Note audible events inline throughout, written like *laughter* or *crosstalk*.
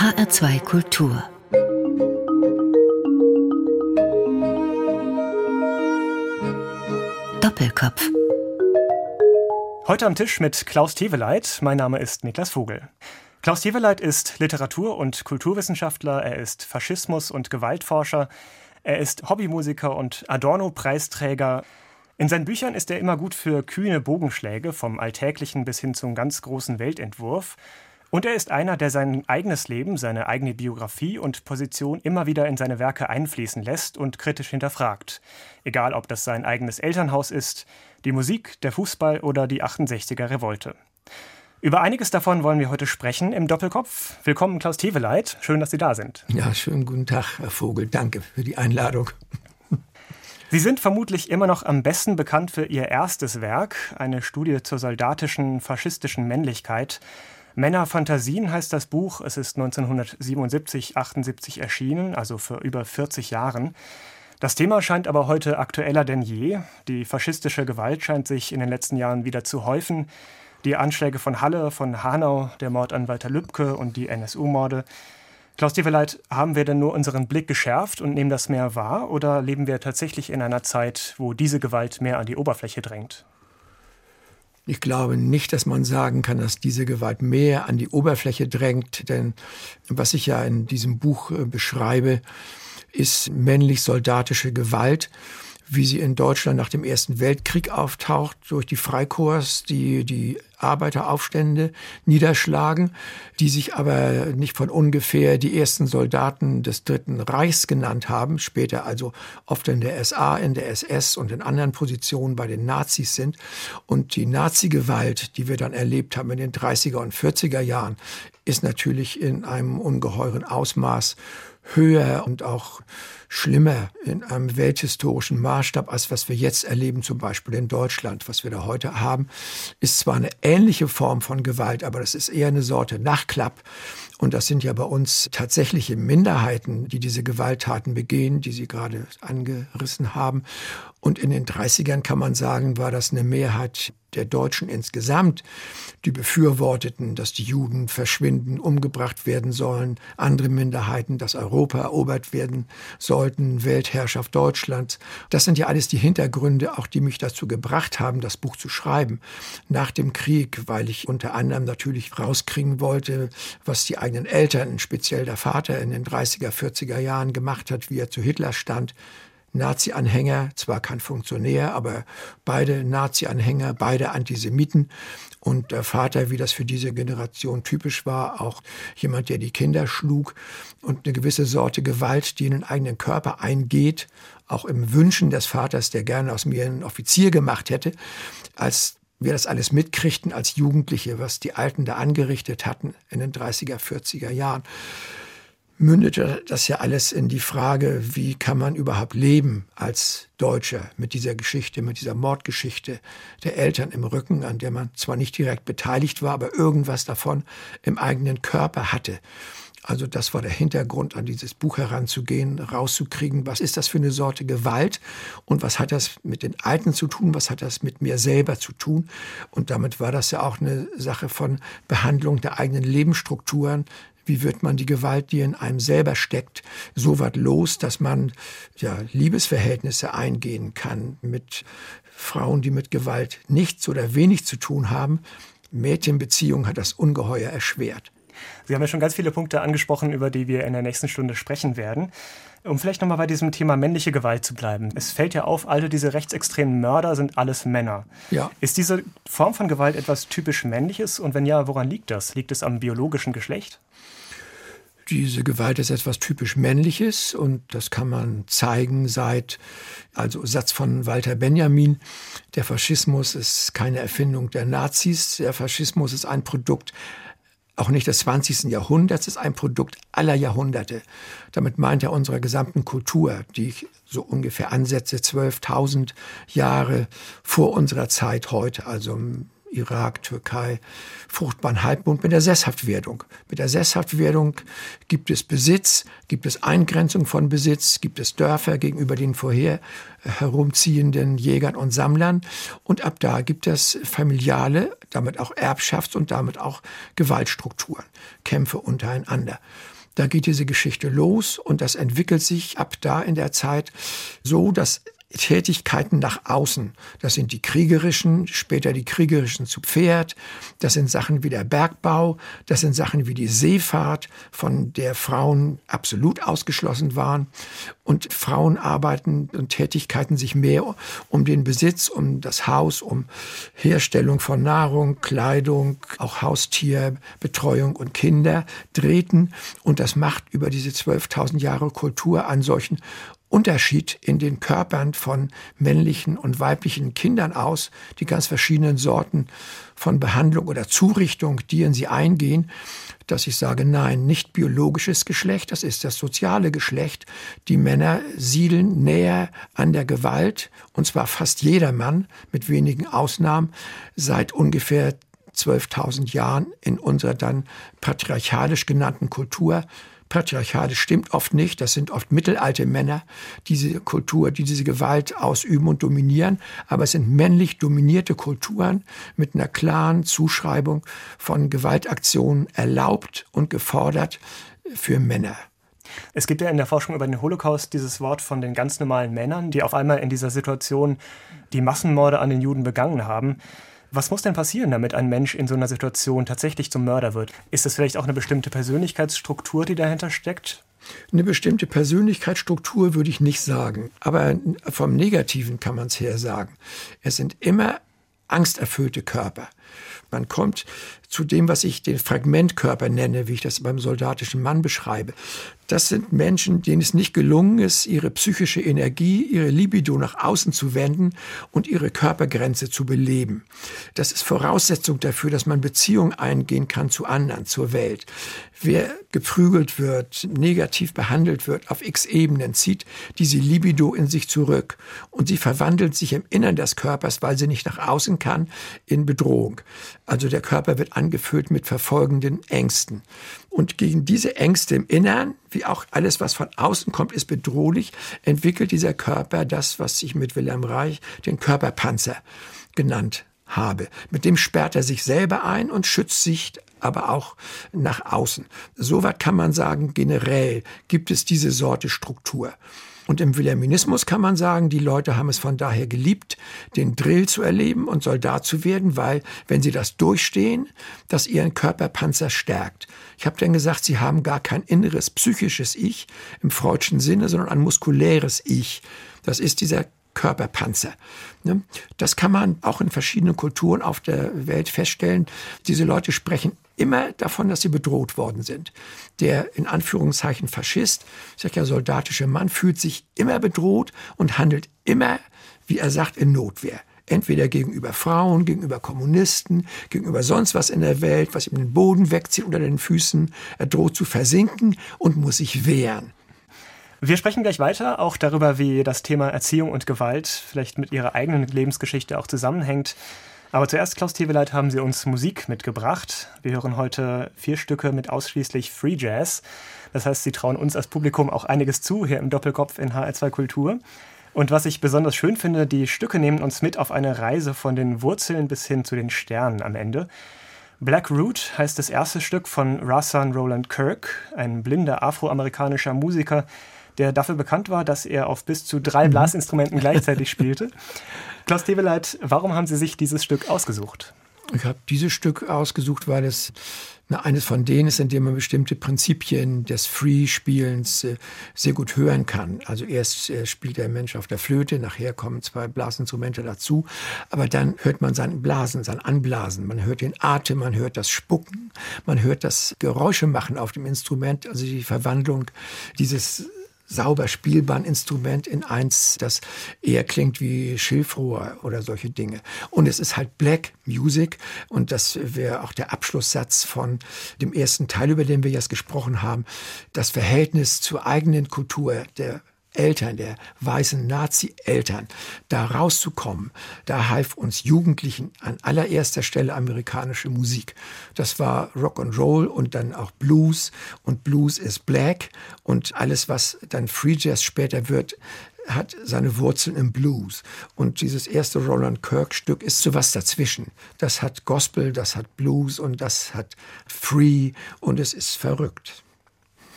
HR2 Kultur Doppelkopf Heute am Tisch mit Klaus Teveleit. Mein Name ist Niklas Vogel. Klaus Teveleit ist Literatur- und Kulturwissenschaftler, er ist Faschismus- und Gewaltforscher, er ist Hobbymusiker und Adorno-Preisträger. In seinen Büchern ist er immer gut für kühne Bogenschläge, vom Alltäglichen bis hin zum ganz großen Weltentwurf. Und er ist einer, der sein eigenes Leben, seine eigene Biografie und Position immer wieder in seine Werke einfließen lässt und kritisch hinterfragt. Egal, ob das sein eigenes Elternhaus ist, die Musik, der Fußball oder die 68er Revolte. Über einiges davon wollen wir heute sprechen im Doppelkopf. Willkommen, Klaus Teveleit. Schön, dass Sie da sind. Ja, schönen guten Tag, Herr Vogel. Danke für die Einladung. Sie sind vermutlich immer noch am besten bekannt für Ihr erstes Werk, eine Studie zur soldatischen, faschistischen Männlichkeit. Männerfantasien heißt das Buch. Es ist 1977, 78 erschienen, also vor über 40 Jahren. Das Thema scheint aber heute aktueller denn je. Die faschistische Gewalt scheint sich in den letzten Jahren wieder zu häufen. Die Anschläge von Halle, von Hanau, der Mord an Walter Lübcke und die NSU-Morde. Klaus Dieveleit, haben wir denn nur unseren Blick geschärft und nehmen das mehr wahr oder leben wir tatsächlich in einer Zeit, wo diese Gewalt mehr an die Oberfläche drängt? Ich glaube nicht, dass man sagen kann, dass diese Gewalt mehr an die Oberfläche drängt, denn was ich ja in diesem Buch äh, beschreibe, ist männlich-soldatische Gewalt wie sie in Deutschland nach dem Ersten Weltkrieg auftaucht, durch die Freikorps, die die Arbeiteraufstände niederschlagen, die sich aber nicht von ungefähr die ersten Soldaten des Dritten Reichs genannt haben, später also oft in der SA, in der SS und in anderen Positionen bei den Nazis sind. Und die Nazi-Gewalt, die wir dann erlebt haben in den 30er und 40er Jahren, ist natürlich in einem ungeheuren Ausmaß höher und auch schlimmer in einem welthistorischen Maßstab, als was wir jetzt erleben, zum Beispiel in Deutschland. Was wir da heute haben, ist zwar eine ähnliche Form von Gewalt, aber das ist eher eine Sorte Nachklapp. Und das sind ja bei uns tatsächliche Minderheiten, die diese Gewalttaten begehen, die Sie gerade angerissen haben. Und in den 30ern kann man sagen, war das eine Mehrheit der Deutschen insgesamt, die befürworteten, dass die Juden verschwinden, umgebracht werden sollen, andere Minderheiten, dass Europa erobert werden sollten, Weltherrschaft Deutschlands. Das sind ja alles die Hintergründe, auch die mich dazu gebracht haben, das Buch zu schreiben. Nach dem Krieg, weil ich unter anderem natürlich rauskriegen wollte, was die eigenen Eltern, speziell der Vater in den 30er, 40er Jahren gemacht hat, wie er zu Hitler stand, Nazi-Anhänger, zwar kein Funktionär, aber beide Nazi-Anhänger, beide Antisemiten. Und der Vater, wie das für diese Generation typisch war, auch jemand, der die Kinder schlug und eine gewisse Sorte Gewalt, die in den eigenen Körper eingeht, auch im Wünschen des Vaters, der gerne aus mir einen Offizier gemacht hätte, als wir das alles mitkriegten als Jugendliche, was die Alten da angerichtet hatten in den 30er, 40er Jahren mündete das ja alles in die Frage, wie kann man überhaupt leben als Deutscher mit dieser Geschichte, mit dieser Mordgeschichte der Eltern im Rücken, an der man zwar nicht direkt beteiligt war, aber irgendwas davon im eigenen Körper hatte. Also das war der Hintergrund, an dieses Buch heranzugehen, rauszukriegen, was ist das für eine Sorte Gewalt und was hat das mit den Alten zu tun, was hat das mit mir selber zu tun. Und damit war das ja auch eine Sache von Behandlung der eigenen Lebensstrukturen, wie wird man die Gewalt, die in einem selber steckt, so weit los, dass man ja, Liebesverhältnisse eingehen kann mit Frauen, die mit Gewalt nichts oder wenig zu tun haben. Mädchenbeziehung hat das ungeheuer erschwert. Sie haben ja schon ganz viele Punkte angesprochen, über die wir in der nächsten Stunde sprechen werden. Um vielleicht nochmal bei diesem Thema männliche Gewalt zu bleiben. Es fällt ja auf, alle diese rechtsextremen Mörder sind alles Männer. Ja. Ist diese Form von Gewalt etwas typisch Männliches? Und wenn ja, woran liegt das? Liegt es am biologischen Geschlecht? Diese Gewalt ist etwas typisch Männliches und das kann man zeigen seit, also Satz von Walter Benjamin, der Faschismus ist keine Erfindung der Nazis, der Faschismus ist ein Produkt auch nicht des 20. Jahrhunderts, ist ein Produkt aller Jahrhunderte. Damit meint er unserer gesamten Kultur, die so ungefähr ansetze 12.000 Jahre vor unserer Zeit heute, also Irak, Türkei, fruchtbaren Halbmond mit der Sesshaftwerdung. Mit der Sesshaftwerdung gibt es Besitz, gibt es Eingrenzung von Besitz, gibt es Dörfer gegenüber den vorher herumziehenden Jägern und Sammlern. Und ab da gibt es familiale, damit auch Erbschafts- und damit auch Gewaltstrukturen, Kämpfe untereinander. Da geht diese Geschichte los und das entwickelt sich ab da in der Zeit so, dass Tätigkeiten nach außen. Das sind die kriegerischen, später die kriegerischen zu Pferd. Das sind Sachen wie der Bergbau. Das sind Sachen wie die Seefahrt, von der Frauen absolut ausgeschlossen waren. Und Frauenarbeiten und Tätigkeiten sich mehr um den Besitz, um das Haus, um Herstellung von Nahrung, Kleidung, auch Haustierbetreuung und Kinder drehten. Und das macht über diese 12.000 Jahre Kultur einen solchen Unterschied in den Körpern von männlichen und weiblichen Kindern aus, die ganz verschiedenen Sorten von Behandlung oder Zurichtung, die in sie eingehen, dass ich sage, nein, nicht biologisches Geschlecht, das ist das soziale Geschlecht. Die Männer siedeln näher an der Gewalt, und zwar fast jeder Mann, mit wenigen Ausnahmen, seit ungefähr 12.000 Jahren in unserer dann patriarchalisch genannten Kultur patriarchalisch stimmt oft nicht. Das sind oft mittelalte Männer, diese Kultur, die diese Gewalt ausüben und dominieren. Aber es sind männlich dominierte Kulturen mit einer klaren Zuschreibung von Gewaltaktionen erlaubt und gefordert für Männer. Es gibt ja in der Forschung über den Holocaust dieses Wort von den ganz normalen Männern, die auf einmal in dieser Situation die Massenmorde an den Juden begangen haben. Was muss denn passieren, damit ein Mensch in so einer Situation tatsächlich zum Mörder wird? Ist es vielleicht auch eine bestimmte Persönlichkeitsstruktur, die dahinter steckt? Eine bestimmte Persönlichkeitsstruktur würde ich nicht sagen, aber vom Negativen kann man es her sagen. Es sind immer angsterfüllte Körper. Man kommt zu dem, was ich den Fragmentkörper nenne, wie ich das beim soldatischen Mann beschreibe. Das sind Menschen, denen es nicht gelungen ist, ihre psychische Energie, ihre Libido nach außen zu wenden und ihre Körpergrenze zu beleben. Das ist Voraussetzung dafür, dass man Beziehungen eingehen kann zu anderen, zur Welt. Wer geprügelt wird, negativ behandelt wird auf x Ebenen, zieht diese Libido in sich zurück und sie verwandelt sich im Innern des Körpers, weil sie nicht nach außen kann, in Bedrohung. Also der Körper wird angefüllt mit verfolgenden Ängsten. Und gegen diese Ängste im Innern, wie auch alles, was von außen kommt, ist bedrohlich, entwickelt dieser Körper das, was ich mit Wilhelm Reich den Körperpanzer genannt habe. Mit dem sperrt er sich selber ein und schützt sich aber auch nach außen. Soweit kann man sagen, generell gibt es diese Sorte Struktur. Und im Wilhelminismus kann man sagen, die Leute haben es von daher geliebt, den Drill zu erleben und Soldat zu werden, weil, wenn sie das durchstehen, das ihren Körperpanzer stärkt. Ich habe dann gesagt, sie haben gar kein inneres psychisches Ich im freudschen Sinne, sondern ein muskuläres Ich. Das ist dieser Körperpanzer. Ne? Das kann man auch in verschiedenen Kulturen auf der Welt feststellen. Diese Leute sprechen immer davon, dass sie bedroht worden sind. Der in Anführungszeichen Faschist, ich sage ja soldatische Mann, fühlt sich immer bedroht und handelt immer, wie er sagt, in Notwehr. Entweder gegenüber Frauen, gegenüber Kommunisten, gegenüber sonst was in der Welt, was ihm den Boden wegzieht unter den Füßen. Er droht zu versinken und muss sich wehren. Wir sprechen gleich weiter, auch darüber, wie das Thema Erziehung und Gewalt vielleicht mit ihrer eigenen Lebensgeschichte auch zusammenhängt. Aber zuerst, Klaus Teweleit, haben Sie uns Musik mitgebracht. Wir hören heute vier Stücke mit ausschließlich Free Jazz. Das heißt, Sie trauen uns als Publikum auch einiges zu hier im Doppelkopf in HR2 Kultur. Und was ich besonders schön finde, die Stücke nehmen uns mit auf eine Reise von den Wurzeln bis hin zu den Sternen am Ende. Black Root heißt das erste Stück von Rasan Roland Kirk, ein blinder afroamerikanischer Musiker, der dafür bekannt war, dass er auf bis zu drei mhm. Blasinstrumenten gleichzeitig *laughs* spielte. Klaus Teweleit, warum haben Sie sich dieses Stück ausgesucht? Ich habe dieses Stück ausgesucht, weil es na, eines von denen ist, in dem man bestimmte Prinzipien des Free-Spielens äh, sehr gut hören kann. Also erst äh, spielt der Mensch auf der Flöte, nachher kommen zwei Blasinstrumente dazu, aber dann hört man sein Blasen, sein Anblasen, man hört den Atem, man hört das Spucken, man hört das Geräusche machen auf dem Instrument, also die Verwandlung dieses sauber spielbaren Instrument in eins, das eher klingt wie Schilfrohr oder solche Dinge. Und es ist halt Black Music und das wäre auch der Abschlusssatz von dem ersten Teil, über den wir jetzt gesprochen haben. Das Verhältnis zur eigenen Kultur, der Eltern, der weißen Nazi-Eltern, da rauszukommen, da half uns Jugendlichen an allererster Stelle amerikanische Musik. Das war Rock and Roll und dann auch Blues und Blues ist Black und alles, was dann Free Jazz später wird, hat seine Wurzeln im Blues. Und dieses erste Roland Kirk-Stück ist so was dazwischen. Das hat Gospel, das hat Blues und das hat Free und es ist verrückt.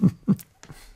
*laughs*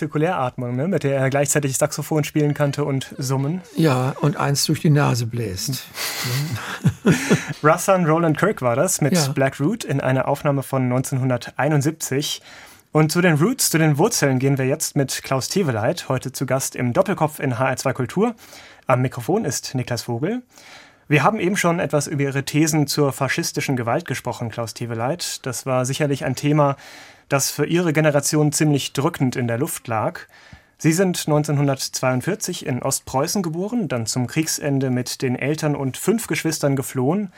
Zirkuläratmung, ne, mit der er gleichzeitig Saxophon spielen konnte und summen. Ja, und eins durch die Nase bläst. *laughs* Russan Roland Kirk war das mit ja. Black Root in einer Aufnahme von 1971. Und zu den Roots, zu den Wurzeln gehen wir jetzt mit Klaus Teveleit, heute zu Gast im Doppelkopf in HR2 Kultur. Am Mikrofon ist Niklas Vogel. Wir haben eben schon etwas über Ihre Thesen zur faschistischen Gewalt gesprochen, Klaus Teveleit. Das war sicherlich ein Thema, das für ihre Generation ziemlich drückend in der Luft lag. Sie sind 1942 in Ostpreußen geboren, dann zum Kriegsende mit den Eltern und fünf Geschwistern geflohen.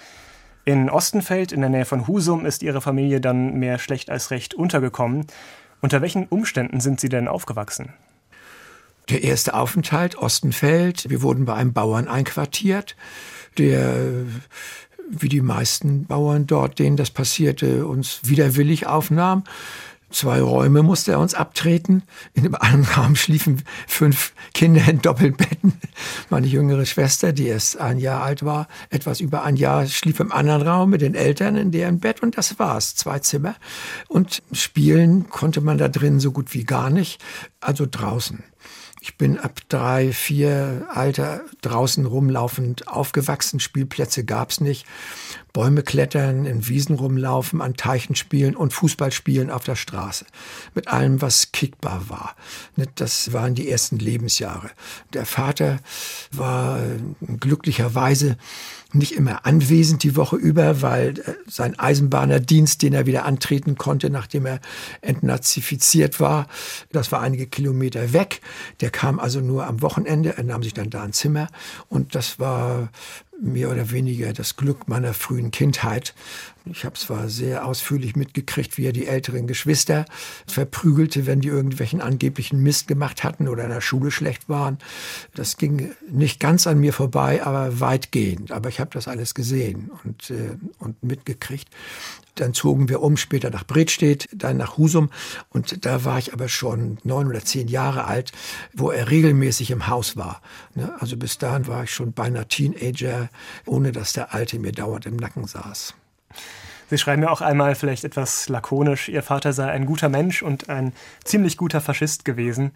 In Ostenfeld in der Nähe von Husum ist ihre Familie dann mehr schlecht als recht untergekommen. Unter welchen Umständen sind Sie denn aufgewachsen? Der erste Aufenthalt Ostenfeld. Wir wurden bei einem Bauern einquartiert, der wie die meisten Bauern dort, denen das passierte, uns widerwillig aufnahm. Zwei Räume musste er uns abtreten. In dem einen Raum schliefen fünf Kinder in Doppelbetten. Meine jüngere Schwester, die erst ein Jahr alt war, etwas über ein Jahr, schlief im anderen Raum mit den Eltern in deren Bett und das war's. Zwei Zimmer. Und spielen konnte man da drin so gut wie gar nicht. Also draußen. Ich bin ab drei, vier Alter draußen rumlaufend aufgewachsen. Spielplätze gab's nicht. Bäume klettern, in Wiesen rumlaufen, an Teichen spielen und Fußball spielen auf der Straße. Mit allem, was kickbar war. Ne, das waren die ersten Lebensjahre. Der Vater war äh, glücklicherweise nicht immer anwesend die Woche über, weil äh, sein Eisenbahnerdienst, den er wieder antreten konnte, nachdem er entnazifiziert war, das war einige Kilometer weg. Der kam also nur am Wochenende, er nahm sich dann da ein Zimmer und das war mehr oder weniger das Glück meiner frühen Kindheit. Ich habe zwar sehr ausführlich mitgekriegt, wie er die älteren Geschwister verprügelte, wenn die irgendwelchen angeblichen Mist gemacht hatten oder in der Schule schlecht waren. Das ging nicht ganz an mir vorbei, aber weitgehend. Aber ich habe das alles gesehen und, äh, und mitgekriegt. Dann zogen wir um, später nach Bredstedt, dann nach Husum. Und da war ich aber schon neun oder zehn Jahre alt, wo er regelmäßig im Haus war. Ne? Also bis dahin war ich schon beinahe Teenager, ohne dass der Alte mir dauernd im Nacken saß. Sie schreiben ja auch einmal vielleicht etwas lakonisch, Ihr Vater sei ein guter Mensch und ein ziemlich guter Faschist gewesen.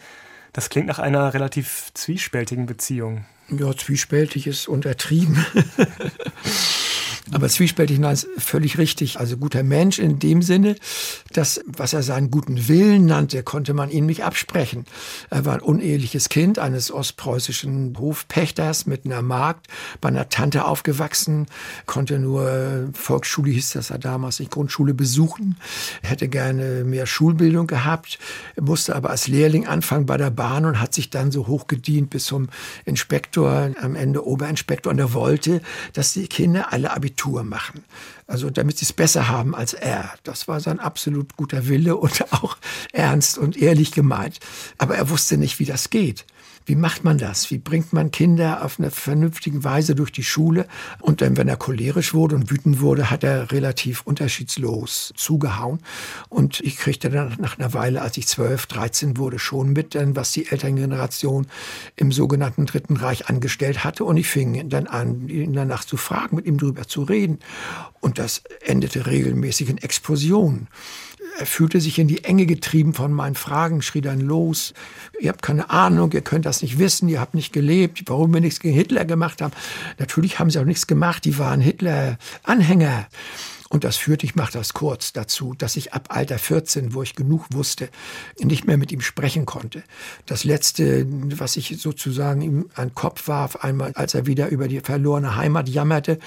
Das klingt nach einer relativ zwiespältigen Beziehung. Ja, zwiespältig ist untertrieben. *laughs* Aber zwiespältig nein, ist völlig richtig. Also guter Mensch in dem Sinne, dass, was er seinen guten Willen nannte, konnte man ihm nicht absprechen. Er war ein uneheliches Kind eines ostpreußischen Hofpächters mit einer Magd, bei einer Tante aufgewachsen, konnte nur Volksschule hieß das ja damals, nicht Grundschule besuchen, hätte gerne mehr Schulbildung gehabt, musste aber als Lehrling anfangen bei der Bahn und hat sich dann so hochgedient bis zum Inspektor, am Ende Oberinspektor und er wollte, dass die Kinder alle Abitur Abitur machen. Also damit sie es besser haben als er. Das war sein absolut guter Wille und *laughs* auch ernst und ehrlich gemeint. Aber er wusste nicht, wie das geht. Wie macht man das? Wie bringt man Kinder auf eine vernünftige Weise durch die Schule? Und dann, wenn er cholerisch wurde und wütend wurde, hat er relativ unterschiedslos zugehauen. Und ich kriegte dann nach einer Weile, als ich 12, 13 wurde, schon mit, dann, was die Elterngeneration im sogenannten Dritten Reich angestellt hatte. Und ich fing dann an, ihn danach zu fragen, mit ihm drüber zu reden. Und das endete regelmäßig in Explosionen. Er fühlte sich in die Enge getrieben von meinen Fragen, schrie dann los. Ihr habt keine Ahnung, ihr könnt das nicht wissen, ihr habt nicht gelebt, warum wir nichts gegen Hitler gemacht haben. Natürlich haben sie auch nichts gemacht, die waren Hitler-Anhänger. Und das führte, ich mache das kurz, dazu, dass ich ab Alter 14, wo ich genug wusste, nicht mehr mit ihm sprechen konnte. Das Letzte, was ich sozusagen ihm an den Kopf warf, einmal, als er wieder über die verlorene Heimat jammerte,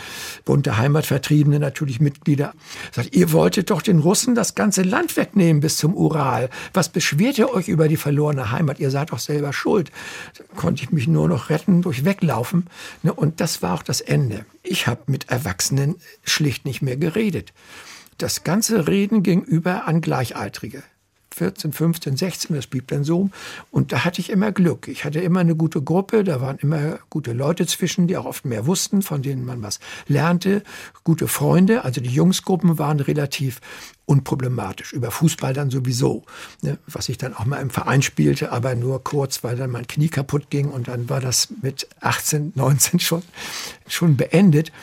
bunte Heimatvertriebene natürlich Mitglieder, sagt, ihr wolltet doch den Russen das ganze Land wegnehmen bis zum Ural. Was beschwert ihr euch über die verlorene Heimat? Ihr seid doch selber schuld. Da konnte ich mich nur noch retten durch Weglaufen. Ne, und das war auch das Ende. Ich habe mit Erwachsenen schlicht nicht mehr geredet. Das ganze Reden ging über an Gleichaltrige. 14, 15, 16, das blieb dann so. Und da hatte ich immer Glück. Ich hatte immer eine gute Gruppe, da waren immer gute Leute zwischen, die auch oft mehr wussten, von denen man was lernte. Gute Freunde, also die Jungsgruppen waren relativ unproblematisch. Über Fußball dann sowieso, ne, was ich dann auch mal im Verein spielte, aber nur kurz, weil dann mein Knie kaputt ging und dann war das mit 18, 19 schon, schon beendet.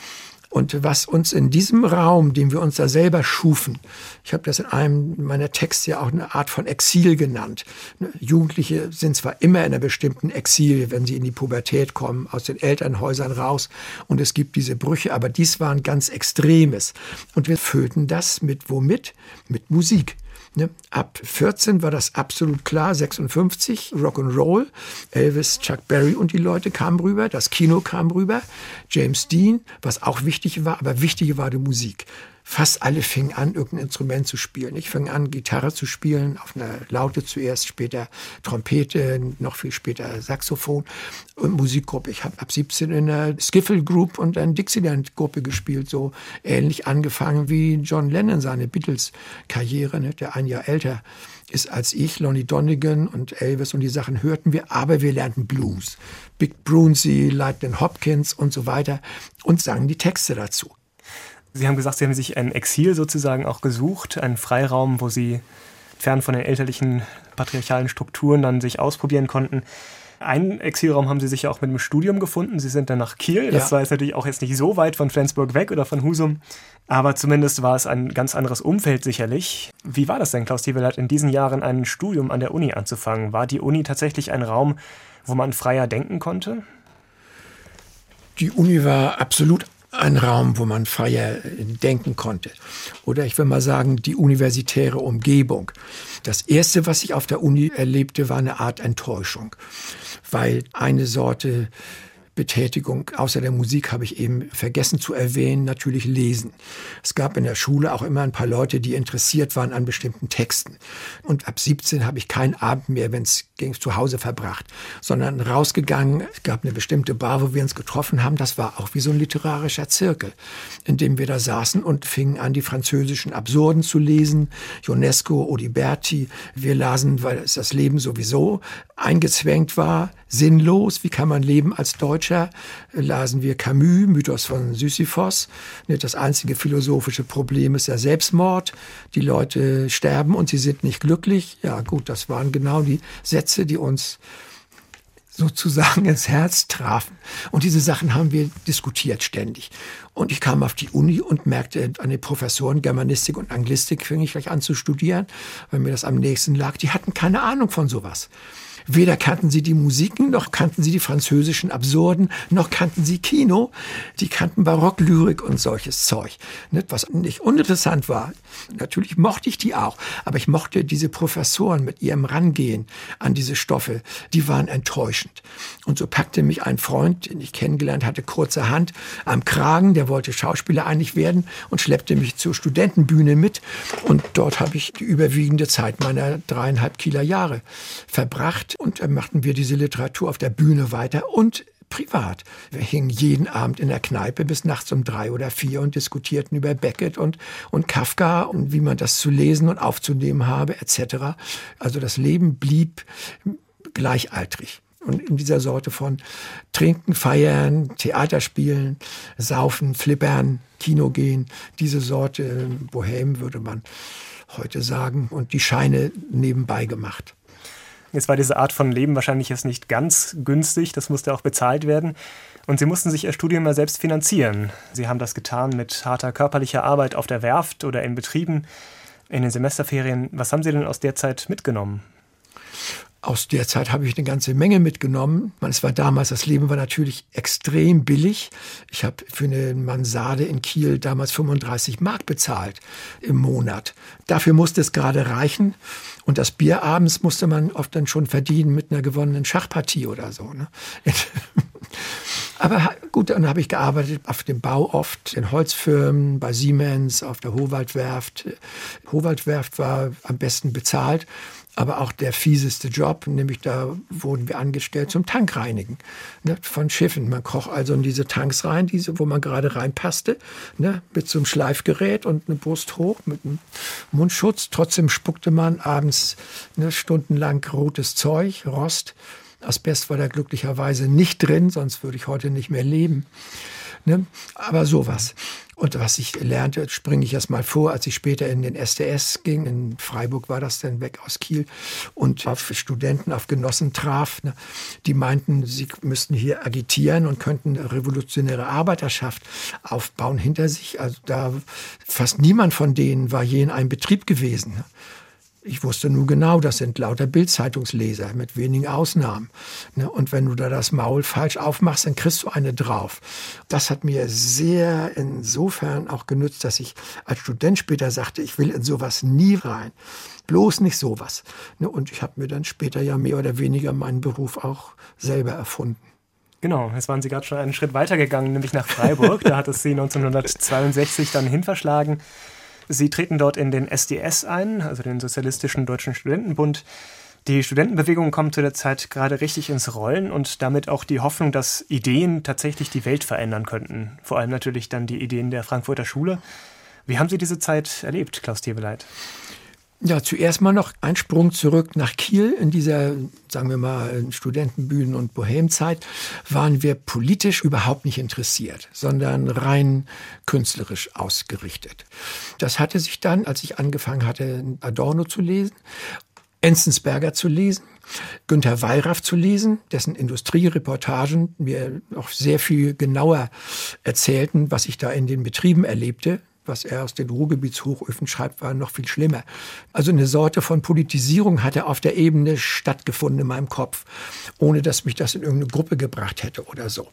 Und was uns in diesem Raum, den wir uns da selber schufen, ich habe das in einem meiner Texte ja auch eine Art von Exil genannt. Ne, Jugendliche sind zwar immer in einer bestimmten Exil, wenn sie in die Pubertät kommen, aus den Elternhäusern raus und es gibt diese Brüche, aber dies war ein ganz Extremes. Und wir füllten das mit womit? Mit Musik. Ne? Ab 14 war das absolut klar, 56, Rock'n'Roll, Elvis, Chuck Berry und die Leute kamen rüber, das Kino kam rüber, James Dean, was auch wichtig war, aber wichtig war die Musik fast alle fingen an, irgendein Instrument zu spielen. Ich fing an, Gitarre zu spielen, auf einer Laute zuerst, später Trompete, noch viel später Saxophon und Musikgruppe. Ich habe ab 17 in einer Skiffle Group und einer Dixieland Gruppe gespielt, so ähnlich angefangen wie John Lennon seine Beatles-Karriere, ne, der ein Jahr älter ist als ich, Lonnie Donegan und Elvis und die Sachen hörten wir, aber wir lernten Blues. Big Brunsey, Lightning Hopkins und so weiter und sangen die Texte dazu. Sie haben gesagt, Sie haben sich ein Exil sozusagen auch gesucht, einen Freiraum, wo Sie fern von den elterlichen patriarchalen Strukturen dann sich ausprobieren konnten. Einen Exilraum haben Sie sich ja auch mit dem Studium gefunden. Sie sind dann nach Kiel. Das Ja. war jetzt natürlich auch jetzt nicht so weit von Flensburg weg oder von Husum. Aber zumindest war es ein ganz anderes Umfeld sicherlich. Wie war das denn, Klaus Tieveleit, in diesen Jahren ein Studium an der Uni anzufangen? War die Uni tatsächlich ein Raum, wo man freier denken konnte? Die Uni war absolut ein Raum, wo man freier äh, denken konnte. Oder ich will mal sagen, die universitäre Umgebung. Das Erste, was ich auf der Uni erlebte, war eine Art Enttäuschung, weil eine Sorte Betätigung außer der Musik habe ich eben vergessen zu erwähnen, natürlich lesen. Es gab in der Schule auch immer ein paar Leute, die interessiert waren an bestimmten Texten. Und ab 17 habe ich keinen Abend mehr, wenn es ging, zu Hause verbracht, sondern rausgegangen. Es gab eine bestimmte Bar, wo wir uns getroffen haben. Das war auch wie so ein literarischer Zirkel, in dem wir da saßen und fingen an, die französischen Absurden zu lesen. Ionesco, Odiberti. Wir lasen, weil es das Leben sowieso eingezwängt war, sinnlos. Wie kann man leben als Deutscher? Lasen wir Camus, Mythos von Sisyphos. Ne, Das einzige philosophische Problem ist der Selbstmord. Die Leute sterben und sie sind nicht glücklich. Ja gut, das waren genau die Sätze, die uns sozusagen ins Herz trafen. Und diese Sachen haben wir diskutiert ständig. Und ich kam auf die Uni und merkte an den Professoren Germanistik und Anglistik fing ich gleich an zu studieren, weil mir das am nächsten lag. Die hatten keine Ahnung von sowas. Weder kannten sie die Musiken, noch kannten sie die französischen Absurden, noch kannten sie Kino. Die kannten Barocklyrik und solches Zeug. Was nicht uninteressant war. Natürlich mochte ich die auch, aber ich mochte diese Professoren mit ihrem Rangehen an diese Stoffe. Die waren enttäuschend. Und so packte mich ein Freund, den ich kennengelernt hatte, kurzerhand am Kragen. Der wollte Schauspieler eigentlich werden und schleppte mich zur Studentenbühne mit. Und dort habe ich die überwiegende Zeit meiner dreieinhalb Kieler Jahre verbracht. Und dann machten wir diese Literatur auf der Bühne weiter und privat. Wir hingen jeden Abend in der Kneipe bis nachts um drei oder vier und diskutierten über Beckett und, und Kafka und wie man das zu lesen und aufzunehmen habe, etc. Also das Leben blieb gleichaltrig. Und in dieser Sorte von Trinken, Feiern, Theater spielen, Saufen, Flippern, Kino gehen, diese Sorte Bohem würde man heute sagen und die Scheine nebenbei gemacht. Jetzt war diese Art von Leben wahrscheinlich jetzt nicht ganz günstig, das musste auch bezahlt werden. Und Sie mussten sich Ihr Studium mal selbst finanzieren. Sie haben das getan mit harter körperlicher Arbeit auf der Werft oder in Betrieben, in den Semesterferien. Was haben Sie denn aus der Zeit mitgenommen? Aus der Zeit habe ich eine ganze Menge mitgenommen. Es war damals, das Leben war natürlich extrem billig. Ich habe für eine Mansarde in Kiel damals 35 Mark bezahlt im Monat. Dafür musste es gerade reichen. Und das Bier abends musste man oft dann schon verdienen mit einer gewonnenen Schachpartie oder so. Ne? *laughs* Aber gut, dann habe ich gearbeitet auf dem Bau oft, in Holzfirmen, bei Siemens, auf der Howaldwerft. Howaldwerft war am besten bezahlt, aber auch der fieseste Job, nämlich da wurden wir angestellt zum Tankreinigen ne, von Schiffen. Man kroch also in diese Tanks rein, diese, wo man gerade reinpasste, ne, mit so einem Schleifgerät und eine Brust hoch mit einem Mundschutz. Trotzdem spuckte man abends ne, stundenlang rotes Zeug, Rost. Asbest war da glücklicherweise nicht drin, sonst würde ich heute nicht mehr leben. Ne? Aber sowas. Und was ich lernte, springe ich erst mal vor, als ich später in den SDS ging. In Freiburg war das dann weg aus Kiel und auf Studenten, auf Genossen traf, ne? die meinten, sie müssten hier agitieren und könnten eine revolutionäre Arbeiterschaft aufbauen hinter sich. Also da fast niemand von denen war je in einem Betrieb gewesen. Ne? Ich wusste nur genau, das sind lauter Bildzeitungsleser mit wenigen Ausnahmen. Ne? Und wenn du da das Maul falsch aufmachst, dann kriegst du eine drauf. Das hat mir sehr insofern auch genützt, dass ich als Student später sagte, ich will in sowas nie rein. Bloß nicht sowas. Ne? Und ich habe mir dann später ja mehr oder weniger meinen Beruf auch selber erfunden. Genau, jetzt waren Sie gerade schon einen Schritt weiter gegangen, nämlich nach Freiburg. da hat es Sie *laughs* 1962 dann hinverschlagen. Sie treten dort in den SDS ein, also den Sozialistischen Deutschen Studentenbund. Die Studentenbewegung kommt zu der Zeit gerade richtig ins Rollen und damit auch die Hoffnung, dass Ideen tatsächlich die Welt verändern könnten. Vor allem natürlich dann die Ideen der Frankfurter Schule. Wie haben Sie diese Zeit erlebt, Klaus Teweleit? Ja, zuerst mal noch ein Sprung zurück nach Kiel. In dieser, sagen wir mal, Studentenbühnen- und Bohemzeit waren wir politisch überhaupt nicht interessiert, sondern rein künstlerisch ausgerichtet. Das hatte sich dann, als ich angefangen hatte, Adorno zu lesen, Enzensberger zu lesen, Günter Wallraff zu lesen, dessen Industriereportagen mir auch sehr viel genauer erzählten, was ich da in den Betrieben erlebte. Was er aus den Ruhrgebietshochöfen schreibt, war noch viel schlimmer. Also eine Sorte von Politisierung hatte auf der Ebene stattgefunden in meinem Kopf, ohne dass mich das in irgendeine Gruppe gebracht hätte oder so.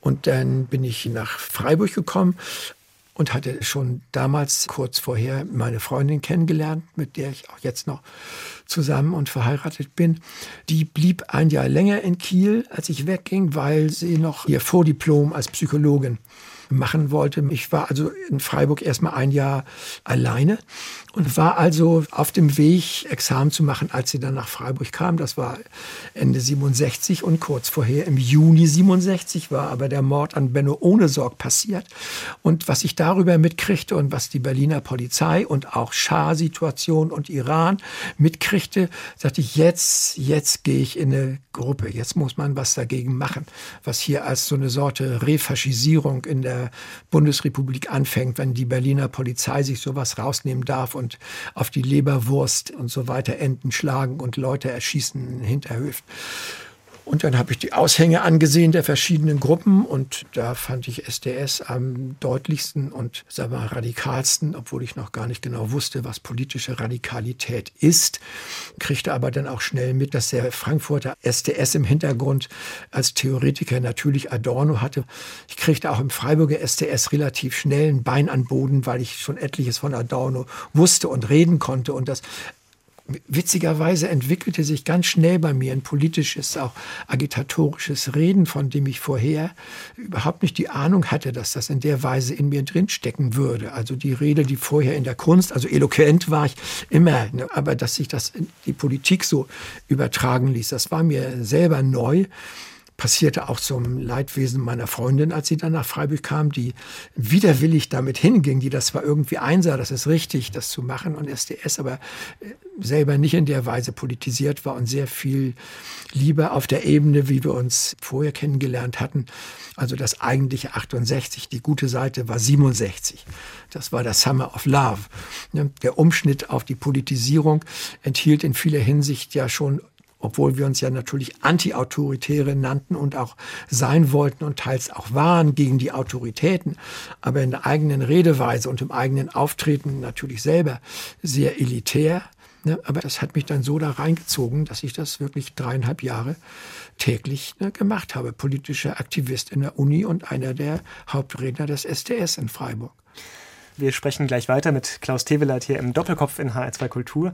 Und dann bin ich nach Freiburg gekommen, und hatte schon damals kurz vorher meine Freundin kennengelernt, mit der ich auch jetzt noch zusammen und verheiratet bin. Die blieb ein Jahr länger in Kiel, als ich wegging, weil sie noch ihr Vordiplom als Psychologin machen wollte. Ich war also in Freiburg erstmal ein Jahr alleine und war also auf dem Weg, Examen zu machen, als sie dann nach Freiburg kam. Das war Ende 67 und kurz vorher im Juni 67 war aber der Mord an Benno Ohnesorg passiert. Und was ich darüber mitkriegte und was die Berliner Polizei und auch Schah-Situation und Iran mitkriegte, sagte ich, jetzt, jetzt gehe ich in eine Gruppe. Jetzt muss man was dagegen machen, was hier als so eine Sorte Refaschisierung in der Bundesrepublik anfängt, wenn die Berliner Polizei sich sowas rausnehmen darf und auf die Leberwurst und so weiter Enten schlagen und Leute erschießen in Hinterhöfen. Und dann habe ich die Aushänge angesehen der verschiedenen Gruppen und da fand ich SDS am deutlichsten und sagen wir, radikalsten, obwohl ich noch gar nicht genau wusste, was politische Radikalität ist. Kriegte aber dann auch schnell mit, dass der Frankfurter SDS im Hintergrund als Theoretiker natürlich Adorno hatte. Ich kriegte auch im Freiburger SDS relativ schnell ein Bein an Boden, weil ich schon etliches von Adorno wusste und reden konnte und das witzigerweise entwickelte sich ganz schnell bei mir ein politisches, auch agitatorisches Reden, von dem ich vorher überhaupt nicht die Ahnung hatte, dass das in der Weise in mir drinstecken würde. Also die Rede, die vorher in der Kunst, also eloquent war ich immer, ne, aber dass sich das in die Politik so übertragen ließ, das war mir selber neu passierte auch zum Leidwesen meiner Freundin, als sie dann nach Freiburg kam, die widerwillig damit hinging, die das zwar irgendwie einsah, das ist richtig, das zu machen und SDS, aber äh, selber nicht in der Weise politisiert war und sehr viel lieber auf der Ebene, wie wir uns vorher kennengelernt hatten. Also das eigentliche 68, die gute Seite war 67. Das war das Summer of Love. Der Umschnitt auf die Politisierung enthielt in vieler Hinsicht ja schon obwohl wir uns ja natürlich Anti-Autoritäre nannten und auch sein wollten und teils auch waren gegen die Autoritäten, aber in der eigenen Redeweise und im eigenen Auftreten natürlich selber sehr elitär. Ne? Aber das hat mich dann so da reingezogen, dass ich das wirklich dreieinhalb Jahre täglich ne, gemacht habe. Politischer Aktivist in der Uni und einer der Hauptredner des STS in Freiburg. Wir sprechen gleich weiter mit Klaus Teweleit hier im Doppelkopf in HR2 Kultur.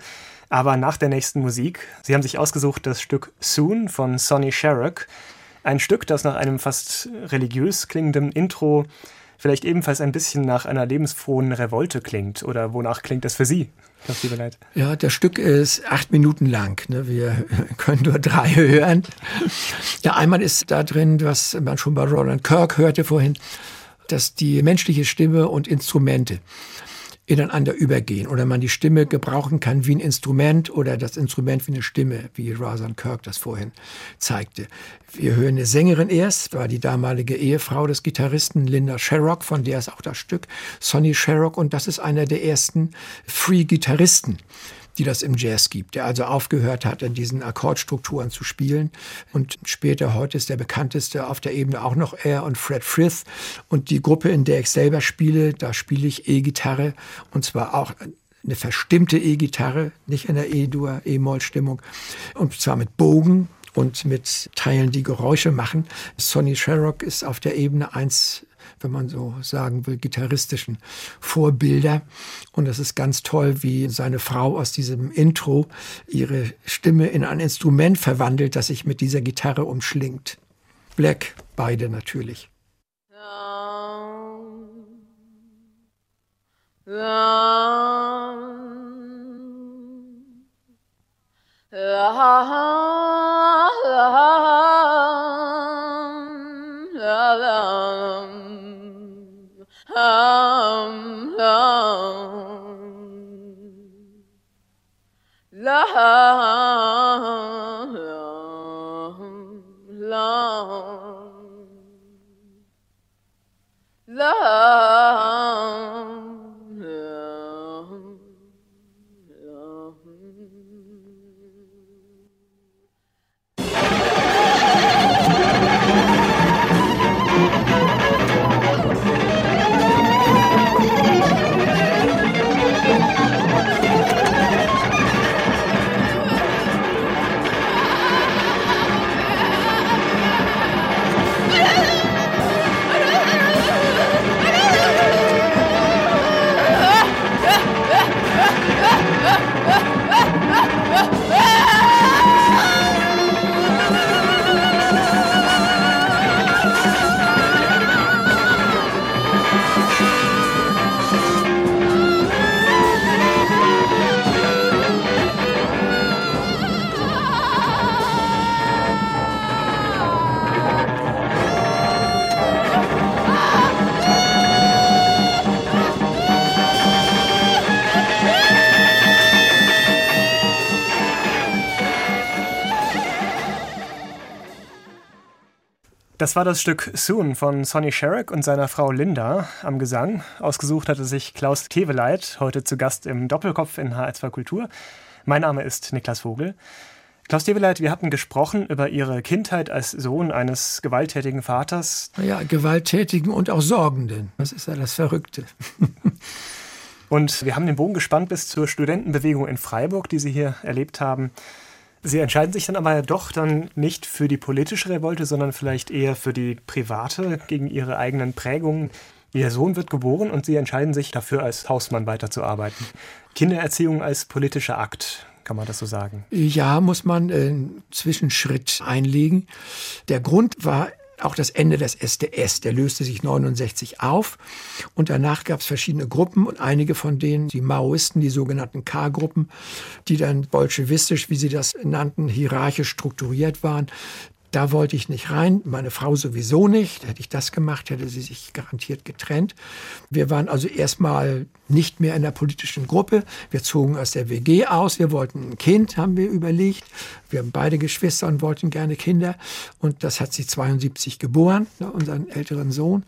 Aber nach der nächsten Musik. Sie haben sich ausgesucht das Stück Soon von Sonny Sharrock. Ein Stück, das nach einem fast religiös klingenden Intro vielleicht ebenfalls ein bisschen nach einer lebensfrohen Revolte klingt. Oder wonach klingt das für Sie? Klaus Teweleit? Ja, das Stück ist acht Minuten lang. Ne? Wir *laughs* können nur drei hören. Ja, einmal ist da drin, was man schon bei Roland Kirk hörte vorhin, dass die menschliche Stimme und Instrumente ineinander übergehen oder man die Stimme gebrauchen kann wie ein Instrument oder das Instrument wie eine Stimme, wie Razan Kirk das vorhin zeigte. Wir hören eine Sängerin erst, war die damalige Ehefrau des Gitarristen Linda Sherrock, von der ist auch das Stück, Sonny Sherrock und das ist einer der ersten Free-Gitarristen die das im Jazz gibt, der also aufgehört hat, in diesen Akkordstrukturen zu spielen. Und später, heute ist der bekannteste auf der Ebene auch noch er und Fred Frith. Und die Gruppe, in der ich selber spiele, da spiele ich E-Gitarre und zwar auch eine verstimmte E-Gitarre, nicht in der E-Dur, E-Moll-Stimmung. Und zwar mit Bogen und mit Teilen, die Geräusche machen. Sonny Sherrock ist auf der Ebene eins wenn man so sagen will, gitarristischen Vorbilder. Und es ist ganz toll, wie seine Frau aus diesem Intro ihre Stimme in ein Instrument verwandelt, das sich mit dieser Gitarre umschlingt. Black, beide natürlich. home, home. Love. Das war das Stück Soon von Sonny Sherrick und seiner Frau Linda am Gesang. Ausgesucht hatte sich Klaus Keveleit, heute zu Gast im Doppelkopf in HR2 Kultur. Mein Name ist Niklas Vogel. Klaus Keveleit, wir hatten gesprochen über Ihre Kindheit als Sohn eines gewalttätigen Vaters. Ja, gewalttätigen und auch sorgenden. Das ist ja das Verrückte. *laughs* und wir haben den Bogen gespannt bis zur Studentenbewegung in Freiburg, die Sie hier erlebt haben. Sie entscheiden sich dann aber doch dann nicht für die politische Revolte, sondern vielleicht eher für die private gegen ihre eigenen Prägungen. Ihr Sohn wird geboren und Sie entscheiden sich dafür, als Hausmann weiterzuarbeiten. Kindererziehung als politischer Akt. Kann man das so sagen? Ja, muss man einen Zwischenschritt einlegen. Der Grund war auch das Ende des SDS. Der löste sich 69 auf und danach gab es verschiedene Gruppen und einige von denen, die Maoisten, die sogenannten K-Gruppen, die dann bolschewistisch, wie sie das nannten, hierarchisch strukturiert waren, da wollte ich nicht rein, meine Frau sowieso nicht. Hätte ich das gemacht, hätte sie sich garantiert getrennt. Wir waren also erstmal nicht mehr in der politischen Gruppe. Wir zogen aus der WG aus. Wir wollten ein Kind, haben wir überlegt. Wir haben beide Geschwister und wollten gerne Kinder. Und das hat sie 72 geboren, ne, unseren älteren Sohn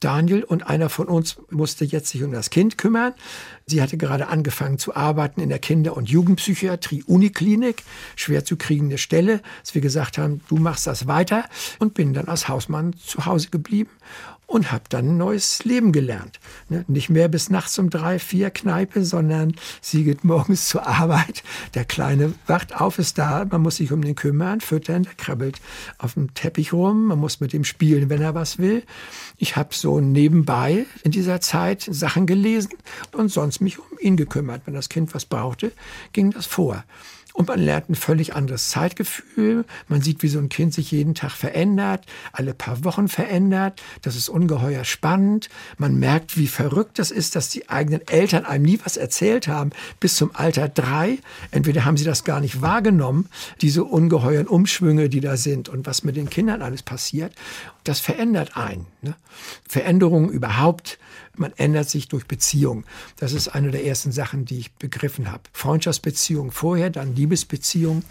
Daniel. Und einer von uns musste jetzt sich um das Kind kümmern. Sie hatte gerade angefangen zu arbeiten in der Kinder- und Jugendpsychiatrie Uniklinik, schwer zu kriegende Stelle, dass wir gesagt haben, du machst das weiter und bin dann als Hausmann zu Hause geblieben und habe dann ein neues Leben gelernt. Ne? Nicht mehr bis nachts um drei, vier Kneipe, sondern sie geht morgens *laughs* zur Arbeit. Der Kleine wacht auf, ist da, man muss sich um den kümmern, füttern, der krabbelt auf dem Teppich rum, man muss mit ihm spielen, wenn er was will. Ich habe so nebenbei in dieser Zeit Sachen gelesen und sonst mich um ihn gekümmert. Wenn das Kind was brauchte, ging das vor. Und man lernt ein völlig anderes Zeitgefühl. Man sieht, wie so ein Kind sich jeden Tag verändert, alle paar Wochen verändert. Das ist ungeheuer spannend. Man merkt, wie verrückt das ist, dass die eigenen Eltern einem nie was erzählt haben, bis zum Alter drei. Entweder haben sie das gar nicht wahrgenommen, diese ungeheuren Umschwünge, die da sind und was mit den Kindern alles passiert. Das verändert einen. Ne? Veränderungen überhaupt man ändert sich durch Beziehung. Das ist eine der ersten Sachen, die ich begriffen habe. Freundschaftsbeziehung vorher, dann Liebesbeziehung,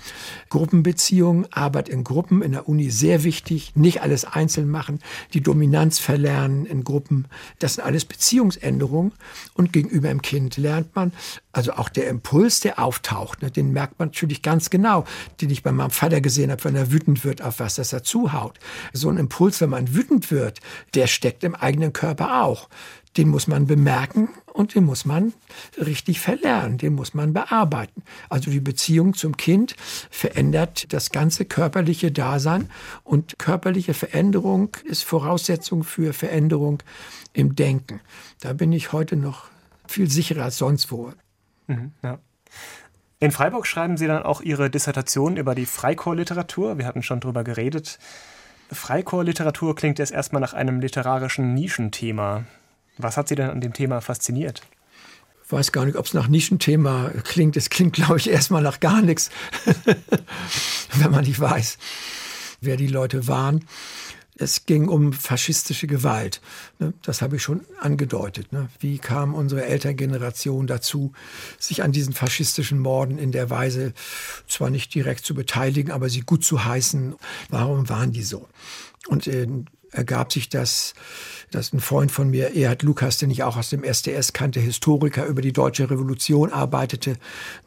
Gruppenbeziehung, Arbeit in Gruppen in der Uni sehr wichtig. Nicht alles einzeln machen, die Dominanz verlernen in Gruppen. Das sind alles Beziehungsänderungen. Und gegenüber dem Kind lernt man, also auch der Impuls, der auftaucht, ne, den merkt man natürlich ganz genau, den ich bei meinem Vater gesehen habe, wenn er wütend wird auf was, das er zuhaut. So ein Impuls, wenn man wütend wird, der steckt im eigenen Körper auch den muss man bemerken und den muss man richtig verlernen, den muss man bearbeiten. Also die Beziehung zum Kind verändert das ganze körperliche Dasein und körperliche Veränderung ist Voraussetzung für Veränderung im Denken. Da bin ich heute noch viel sicherer als sonst wo. Mhm, ja. In Freiburg schreiben Sie dann auch Ihre Dissertation über die Freikorpsliteratur. Wir hatten schon darüber geredet. Freikorpsliteratur klingt jetzt erstmal nach einem literarischen Nischenthema. Was hat Sie denn an dem Thema fasziniert? Ich weiß gar nicht, ob es nach Nischenthema klingt. Es klingt, glaube ich, erstmal nach gar nichts, *laughs* wenn man nicht weiß, wer die Leute waren. Es ging um faschistische Gewalt. Ne? Das habe ich schon angedeutet. Ne? Wie kam unsere Elterngeneration dazu, sich an diesen faschistischen Morden in der Weise zwar nicht direkt zu beteiligen, aber sie gut zu heißen? Warum waren die so? Und äh, ergab sich das, dass ein Freund von mir, Erhard Lukas, den ich auch aus dem SDS kannte, Historiker über die deutsche Revolution arbeitete,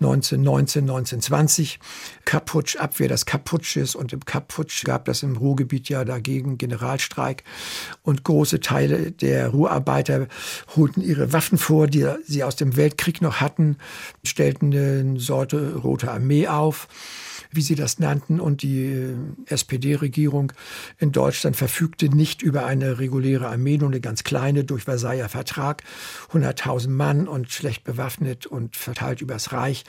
1919, 1920, Kaputsch, Abwehr des Kaputsches und im Kaputsch gab das im Ruhrgebiet ja dagegen Generalstreik. Und große Teile der Ruhrarbeiter holten ihre Waffen vor, die sie aus dem Weltkrieg noch hatten, stellten eine Sorte Rote Armee auf wie sie das nannten. Und die äh, SPD-Regierung in Deutschland verfügte nicht über eine reguläre Armee, nur eine ganz kleine durch Versailler Vertrag, 100.000 Mann und schlecht bewaffnet und verteilt übers Reich.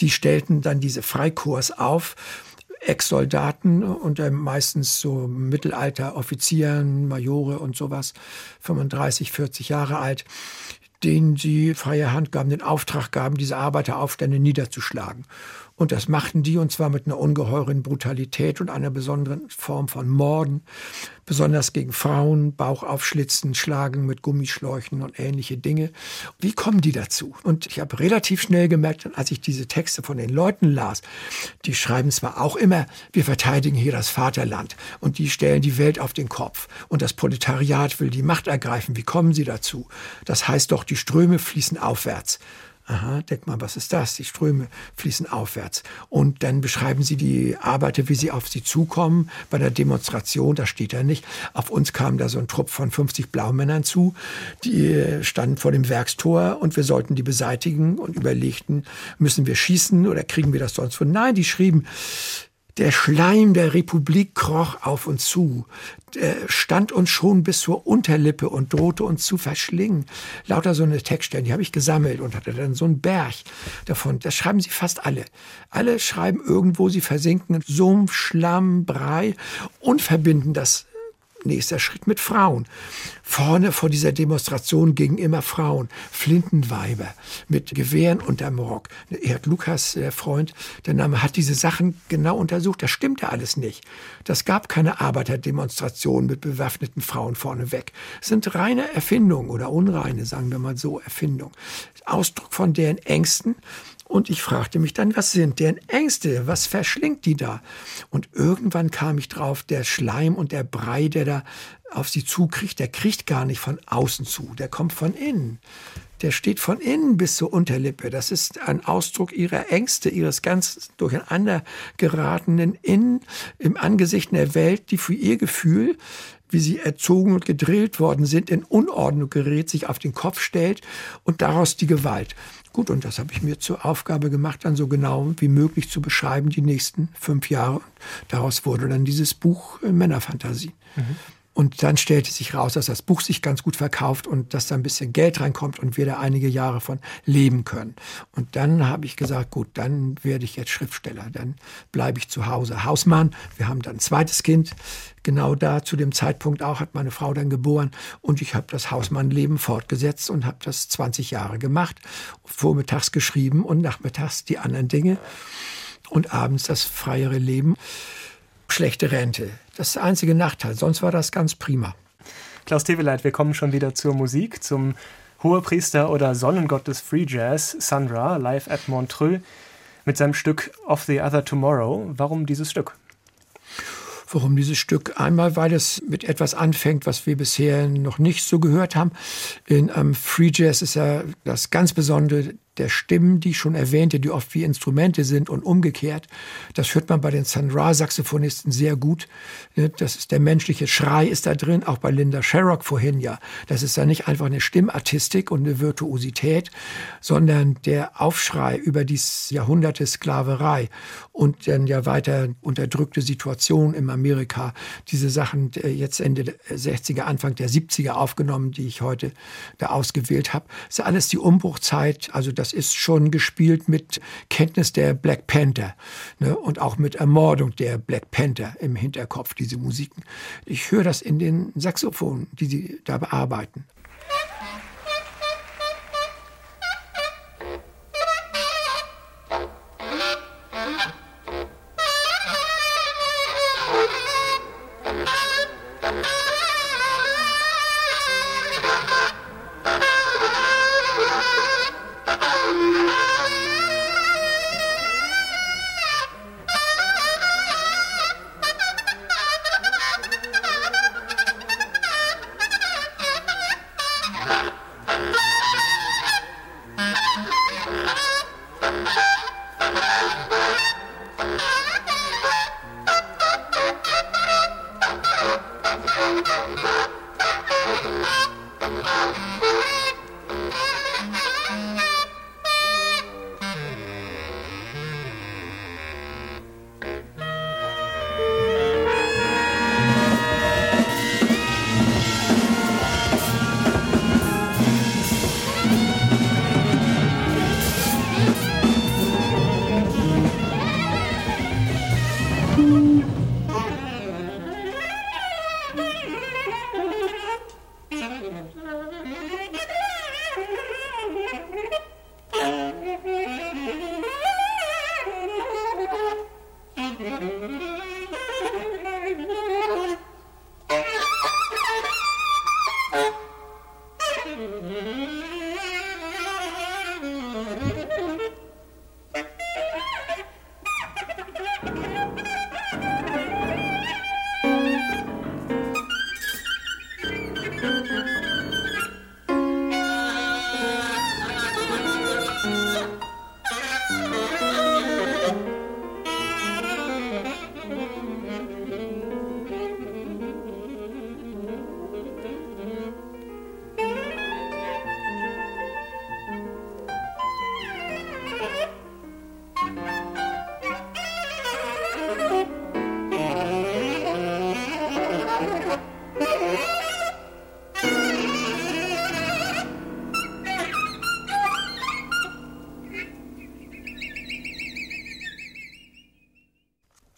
Die stellten dann diese Freikorps auf. Ex-Soldaten unter meistens so Mittelalter-Offizieren, Majore und sowas, 35, 40 Jahre alt, denen sie freie Hand gaben, den Auftrag gaben, diese Arbeiteraufstände niederzuschlagen. Und das machten die und zwar mit einer ungeheuren Brutalität und einer besonderen Form von Morden, besonders gegen Frauen, Bauch aufschlitzen, schlagen mit Gummischläuchen und ähnliche Dinge. Wie kommen die dazu? Und ich habe relativ schnell gemerkt, als ich diese Texte von den Leuten las, die schreiben zwar auch immer, wir verteidigen hier das Vaterland und die stellen die Welt auf den Kopf und das Proletariat will die Macht ergreifen. Wie kommen sie dazu? Das heißt doch, die Ströme fließen aufwärts. Aha, denk mal, was ist das? Die Ströme fließen aufwärts. Und dann beschreiben sie die Arbeiter, wie sie auf sie zukommen. Bei der Demonstration, da steht er nicht. Auf uns kam da so ein Trupp von 50 Blaumännern zu. Die standen vor dem Werkstor und wir sollten die beseitigen und überlegten, müssen wir schießen oder kriegen wir das sonst von? Nein, die schrieben, der Schleim der Republik kroch auf uns zu, stand uns schon bis zur Unterlippe und drohte uns zu verschlingen. Lauter so eine Textstellen, die habe ich gesammelt und hatte dann so einen Berg davon. Das schreiben sie fast alle. Alle schreiben irgendwo, sie versinken Sumpf, Schlamm, Brei und verbinden das Nächster Schritt mit Frauen. Vorne vor dieser Demonstration gingen immer Frauen, Flintenweiber mit Gewehren unterm Rock. Erd Lukas, der Freund, der Name, hat diese Sachen genau untersucht. Das stimmte alles nicht. Das gab keine Arbeiterdemonstration mit bewaffneten Frauen vorneweg. Es sind reine Erfindungen oder unreine, sagen wir mal so, Erfindungen. Ausdruck von deren Ängsten und ich fragte mich dann, was sind deren Ängste? Was verschlingt die da? Und irgendwann kam ich drauf, der Schleim und der Brei, der da auf sie zukriegt, der kriegt gar nicht von außen zu, der kommt von innen. Der steht von innen bis zur Unterlippe. Das ist ein Ausdruck ihrer Ängste, ihres ganz durcheinander geratenen Innen im Angesicht der Welt, die für ihr Gefühl wie sie erzogen und gedrillt worden sind, in Unordnung gerät, sich auf den Kopf stellt und daraus die Gewalt. Gut, und das habe ich mir zur Aufgabe gemacht, dann so genau wie möglich zu beschreiben, die nächsten fünf Jahre. Daraus wurde dann dieses Buch äh, Männerfantasie. Mhm. Und dann stellte sich raus, dass das Buch sich ganz gut verkauft und dass da ein bisschen Geld reinkommt und wir da einige Jahre von leben können. Und dann habe ich gesagt, gut, dann werde ich jetzt Schriftsteller, dann bleibe ich zu Hause Hausmann. Wir haben dann ein zweites Kind. Genau da zu dem Zeitpunkt auch hat meine Frau dann geboren und ich habe das Hausmannleben fortgesetzt und habe das 20 Jahre gemacht. Vormittags geschrieben und nachmittags die anderen Dinge und abends das freiere Leben schlechte Rente. Das ist der einzige Nachteil. Sonst war das ganz prima. Klaus Teveleit, wir kommen schon wieder zur Musik, zum Hohepriester oder Sonnengott des Free Jazz, Sandra, live at Montreux, mit seinem Stück Of the Other Tomorrow. Warum dieses Stück? Warum dieses Stück? Einmal, weil es mit etwas anfängt, was wir bisher noch nicht so gehört haben. In ähm, Free Jazz ist ja das ganz Besondere der Stimmen, die ich schon erwähnte, die oft wie Instrumente sind und umgekehrt. Das hört man bei den Sun Ra-Saxophonisten sehr gut. Das ist der menschliche Schrei ist da drin, auch bei Linda Sherrock vorhin ja. Das ist ja nicht einfach eine Stimmartistik und eine Virtuosität, sondern der Aufschrei über dieses Jahrhundert der Sklaverei und dann ja weiter unterdrückte Situation in Amerika. Diese Sachen jetzt Ende der 60er, Anfang der 70er aufgenommen, die ich heute da ausgewählt habe. Das ist alles die Umbruchzeit, also das das ist schon gespielt mit Kenntnis der Black Panther ne, und auch mit Ermordung der Black Panther im Hinterkopf, diese Musiken. Ich höre das in den Saxophonen, die sie da bearbeiten.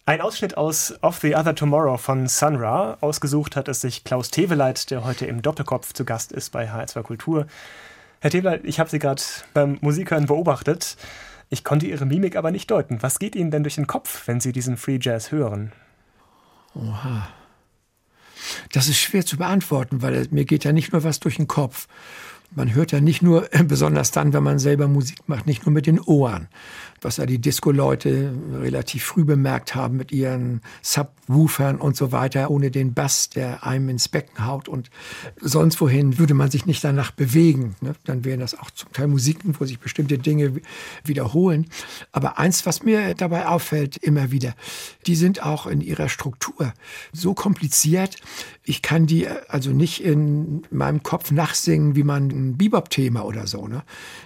Ein Ausschnitt aus Of the Other Tomorrow von Sun Ra. Ausgesucht hat es sich Klaus Teveleit, der heute im Doppelkopf zu Gast ist bei HR2 Kultur. Herr Teveleit, ich habe Sie gerade beim Musikhören beobachtet. Ich konnte Ihre Mimik aber nicht deuten. Was geht Ihnen denn durch den Kopf, wenn Sie diesen Free Jazz hören? Oha. Das ist schwer zu beantworten, weil mir geht ja nicht nur was durch den Kopf. Man hört ja nicht nur, besonders dann, wenn man selber Musik macht, nicht nur mit den Ohren, was ja die Disco-Leute relativ früh bemerkt haben mit ihren Subwoofern und so weiter, ohne den Bass, der einem ins Becken haut und sonst wohin würde man sich nicht danach bewegen. Ne? Dann wären das auch zum Teil Musiken, wo sich bestimmte Dinge wiederholen. Aber eins, was mir dabei auffällt, immer wieder, die sind auch in ihrer Struktur so kompliziert. Ich kann die also nicht in meinem Kopf nachsingen, wie man ein Bebop-Thema oder so, ne?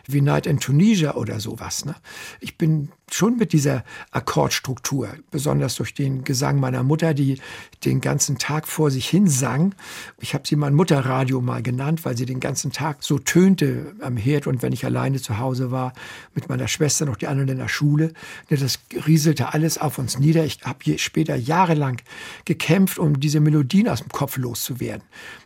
wie Night in Tunisia oder sowas. Ne? Ich bin schon mit dieser Akkordstruktur, besonders durch den Gesang meiner Mutter, die den ganzen Tag vor sich hin sang. Ich habe sie mein Mutterradio mal genannt, weil sie den ganzen Tag so tönte am Herd und wenn ich alleine zu Hause war, mit meiner Schwester noch die anderen in der Schule. Ne, das rieselte alles auf uns nieder. Ich habe später jahrelang gekämpft, um diese Melodien aus dem Kopf loszuwerden,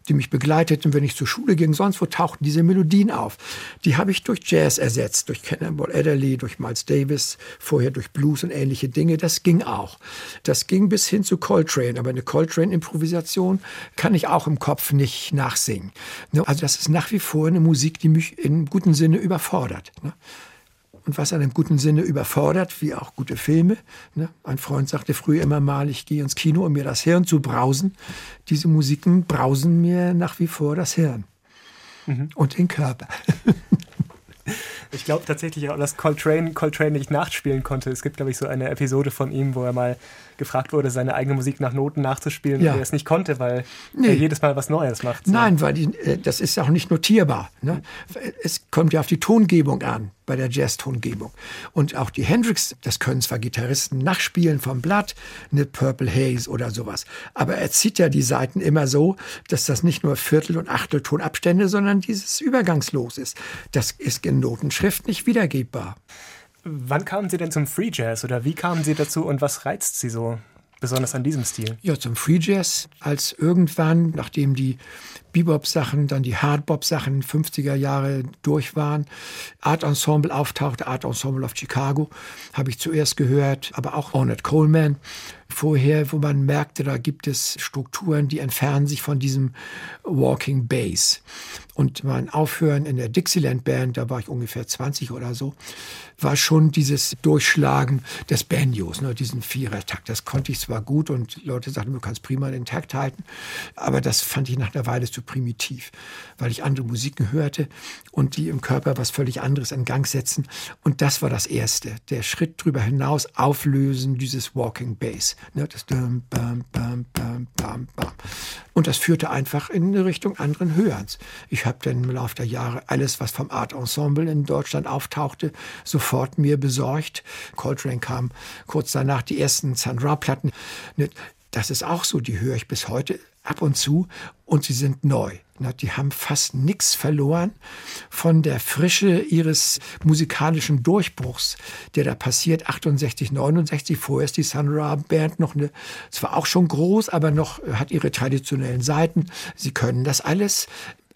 die mich begleiteten, wenn ich zur Schule ging. Sonst wo tauchten diese Melodien auf. Die habe ich durch Jazz ersetzt, durch Cannonball Adderley, durch Miles Davis, vorher durch Blues und ähnliche Dinge. Das ging auch. Das ging bis hin zu Coltrane, aber eine Coltrane-Improvisation kann ich auch im Kopf nicht nachsingen. Ne? Also das ist nach wie vor eine Musik, die mich im guten Sinne überfordert. Und was einem guten Sinne überfordert, wie auch gute Filme. Ne? Ein Freund sagte früher immer mal, ich gehe ins Kino, um mir das Hirn zu brausen. Diese Musiken brausen mir nach wie vor das Hirn mhm. und den Körper. *laughs* Ich glaube tatsächlich auch, dass Coltrane Coltrane nicht nachspielen konnte. Es gibt, glaube ich, so eine Episode von ihm, wo er mal gefragt wurde, seine eigene Musik nach Noten nachzuspielen ja. und er es nicht konnte, weil nee. er jedes Mal was Neues macht. So. Nein, weil die, äh, das ist auch nicht notierbar. Ne? Es kommt ja auf die Tongebung an bei der Jazz-Tongebung. Und auch die Hendrix, das können zwar Gitarristen nachspielen vom Blatt, eine Purple Haze oder sowas, aber er zieht ja die Seiten immer so, dass das nicht nur Viertel- und Achteltonabstände, sondern dieses übergangslos ist. Das ist in Notenschrift nicht wiedergebbar. Wann kamen Sie denn zum Free Jazz oder wie kamen Sie dazu und was reizt Sie so besonders an diesem Stil? Ja, zum Free Jazz, als irgendwann, nachdem die Bebop-Sachen, dann die Hardbop-Sachen 50er Jahre durch waren, Art Ensemble auftauchte, Art Ensemble of Chicago, habe ich zuerst gehört, aber auch Ornette Coleman vorher, wo man merkte, da gibt es Strukturen, die entfernen sich von diesem Walking Bass. Und mein Aufhören in der Dixieland Band, da war ich ungefähr 20 oder so, war schon dieses Durchschlagen des Banjos, ne, diesen Vierertakt. Das konnte ich zwar gut und Leute sagten, du kannst prima den Takt halten, aber das fand ich nach einer Weile zu primitiv, weil ich andere Musiken hörte und die im Körper was völlig anderes in Gang setzen. Und das war das Erste. Der Schritt drüber hinaus auflösen dieses Walking Bass. Ne, das bam, bam, bam, bam, bam. Und das führte einfach in Richtung anderen Hörens. Ich habe dann im Laufe der Jahre alles, was vom Art Ensemble in Deutschland auftauchte, sofort mir besorgt. Coltrane kam kurz danach die ersten Sandra-Platten. Ne, das ist auch so, die höre ich bis heute ab und zu und sie sind neu. Die haben fast nichts verloren von der Frische ihres musikalischen Durchbruchs, der da passiert 68, 69. Vorher ist die Sun Ra Band noch eine, zwar auch schon groß, aber noch hat ihre traditionellen Seiten. Sie können das alles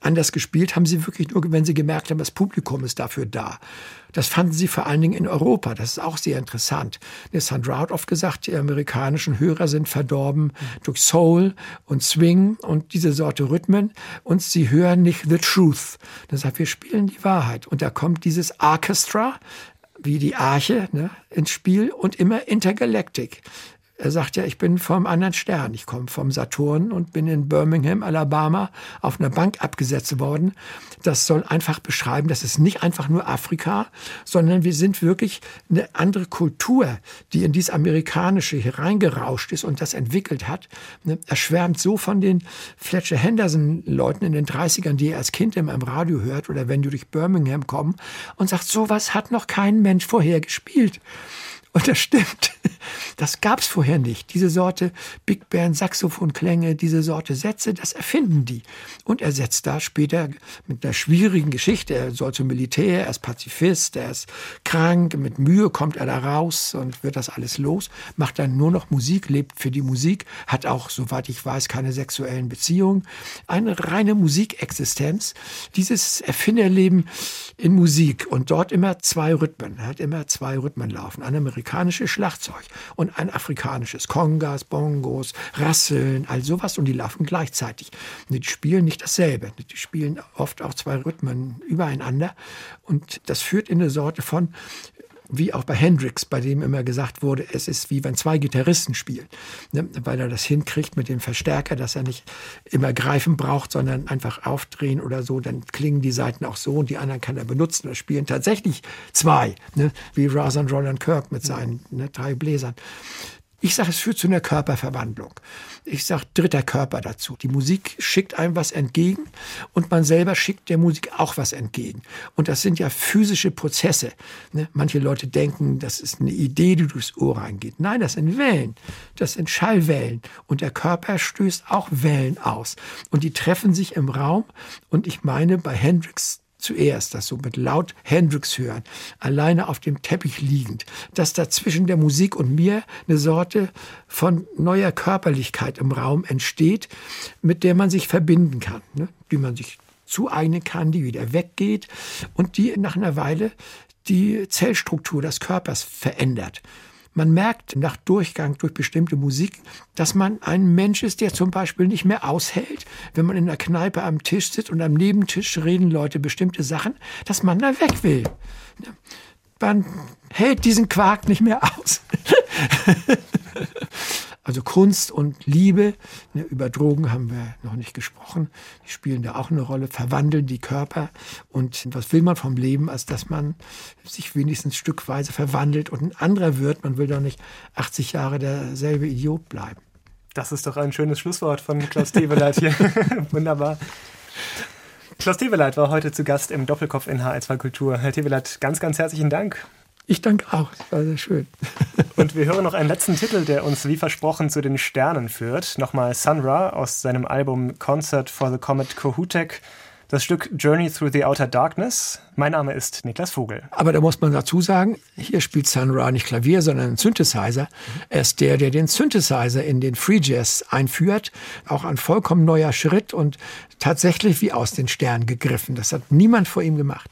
anders gespielt haben sie wirklich nur, wenn sie gemerkt haben, das Publikum ist dafür da. Das fanden sie vor allen Dingen in Europa. Das ist auch sehr interessant. Sandra hat oft gesagt, die amerikanischen Hörer sind verdorben durch Soul und Swing und diese Sorte Rhythmen und sie hören nicht the truth. Dann sagt, wir spielen die Wahrheit. Und da kommt dieses Orchestra, wie die Arche ne, ins Spiel und immer Intergalactic. Er sagt ja, ich bin vom anderen Stern. Ich komme vom Saturn und bin in Birmingham, Alabama, auf einer Bank abgesetzt worden. Das soll einfach beschreiben, das ist nicht einfach nur Afrika, sondern wir sind wirklich eine andere Kultur, die in dieses Amerikanische hereingerauscht ist und das entwickelt hat. Ne, er schwärmt so von den Fletcher Henderson-Leuten in den 30ern, die er als Kind immer im Radio hört oder wenn du durch Birmingham kommst und sagt, sowas hat noch kein Mensch vorher gespielt. Und das stimmt. Das gab es vorher nicht. Diese Sorte Big Band, Saxophonklänge, diese Sorte Sätze, das erfinden die. Und er setzt da später mit einer schwierigen Geschichte. Er soll zum Militär, er ist Pazifist, er ist krank, mit Mühe kommt er da raus und wird das alles los, macht dann nur noch Musik, lebt für die Musik, hat auch, soweit ich weiß, keine sexuellen Beziehungen. Eine reine Musikexistenz. Dieses Erfinderleben in Musik und dort immer zwei Rhythmen. Er hat immer zwei Rhythmen laufen. Ein amerikanisches Schlagzeug und ein afrikanisches. Kongas, Bongos, Rasseln, all sowas und die laufen gleichzeitig. Die spielen nicht dasselbe. Die spielen oft auch zwei Rhythmen übereinander und das führt in eine Sorte von wie auch bei Hendrix, bei dem immer gesagt wurde, es ist wie wenn zwei Gitarristen spielen, ne? weil er das hinkriegt mit dem Verstärker, dass er nicht immer greifen braucht, sondern einfach aufdrehen oder so, dann klingen die Seiten auch so und die anderen kann er benutzen. Da spielen tatsächlich zwei, ne? wie Razan Roland Kirk mit seinen ne, drei Bläsern. Ich sage, es führt zu einer Körperverwandlung. Ich sage dritter Körper dazu. Die Musik schickt einem was entgegen und man selber schickt der Musik auch was entgegen. Und das sind ja physische Prozesse. Ne? Manche Leute denken, das ist eine Idee, die durchs Ohr reingeht. Nein, das sind Wellen. Das sind Schallwellen. Und der Körper stößt auch Wellen aus. Und die treffen sich im Raum. Und ich meine, bei Hendrix zuerst, das so mit laut Hendrix hören, alleine auf dem Teppich liegend, dass da zwischen der Musik und mir eine Sorte von neuer Körperlichkeit im Raum entsteht, mit der man sich verbinden kann, ne? die man sich zueignen kann, die wieder weggeht und die nach einer Weile die Zellstruktur des Körpers verändert. Man merkt nach Durchgang durch bestimmte Musik, dass man ein Mensch ist, der zum Beispiel nicht mehr aushält, wenn man in der Kneipe am Tisch sitzt und am Nebentisch reden Leute bestimmte Sachen, dass man da weg will. Man hält diesen Quark nicht mehr aus. *laughs* Also Kunst und Liebe, ne, über Drogen haben wir noch nicht gesprochen, die spielen da auch eine Rolle, verwandeln die Körper. Und was will man vom Leben, als dass man sich wenigstens stückweise verwandelt und ein anderer wird. Man will doch nicht 80 Jahre derselbe Idiot bleiben. Das ist doch ein schönes Schlusswort von Klaus Teweleit hier. *laughs* Wunderbar. Klaus Teweleit war heute zu Gast im Doppelkopf in HR2 Kultur. Herr Teweleit, ganz, ganz herzlichen Dank. Ich danke auch, das war sehr schön. *laughs* Und wir hören noch einen letzten Titel, der uns wie versprochen zu den Sternen führt. Nochmal Sun Ra aus seinem Album Concert for the Comet Kohutek. Das Stück Journey Through the Outer Darkness. Mein Name ist Niklas Vogel. Aber da muss man dazu sagen, hier spielt Sun Ra nicht Klavier, sondern ein Synthesizer. Er ist der, der den Synthesizer in den Free Jazz einführt. Auch ein vollkommen neuer Schritt und tatsächlich wie aus den Sternen gegriffen. Das hat niemand vor ihm gemacht.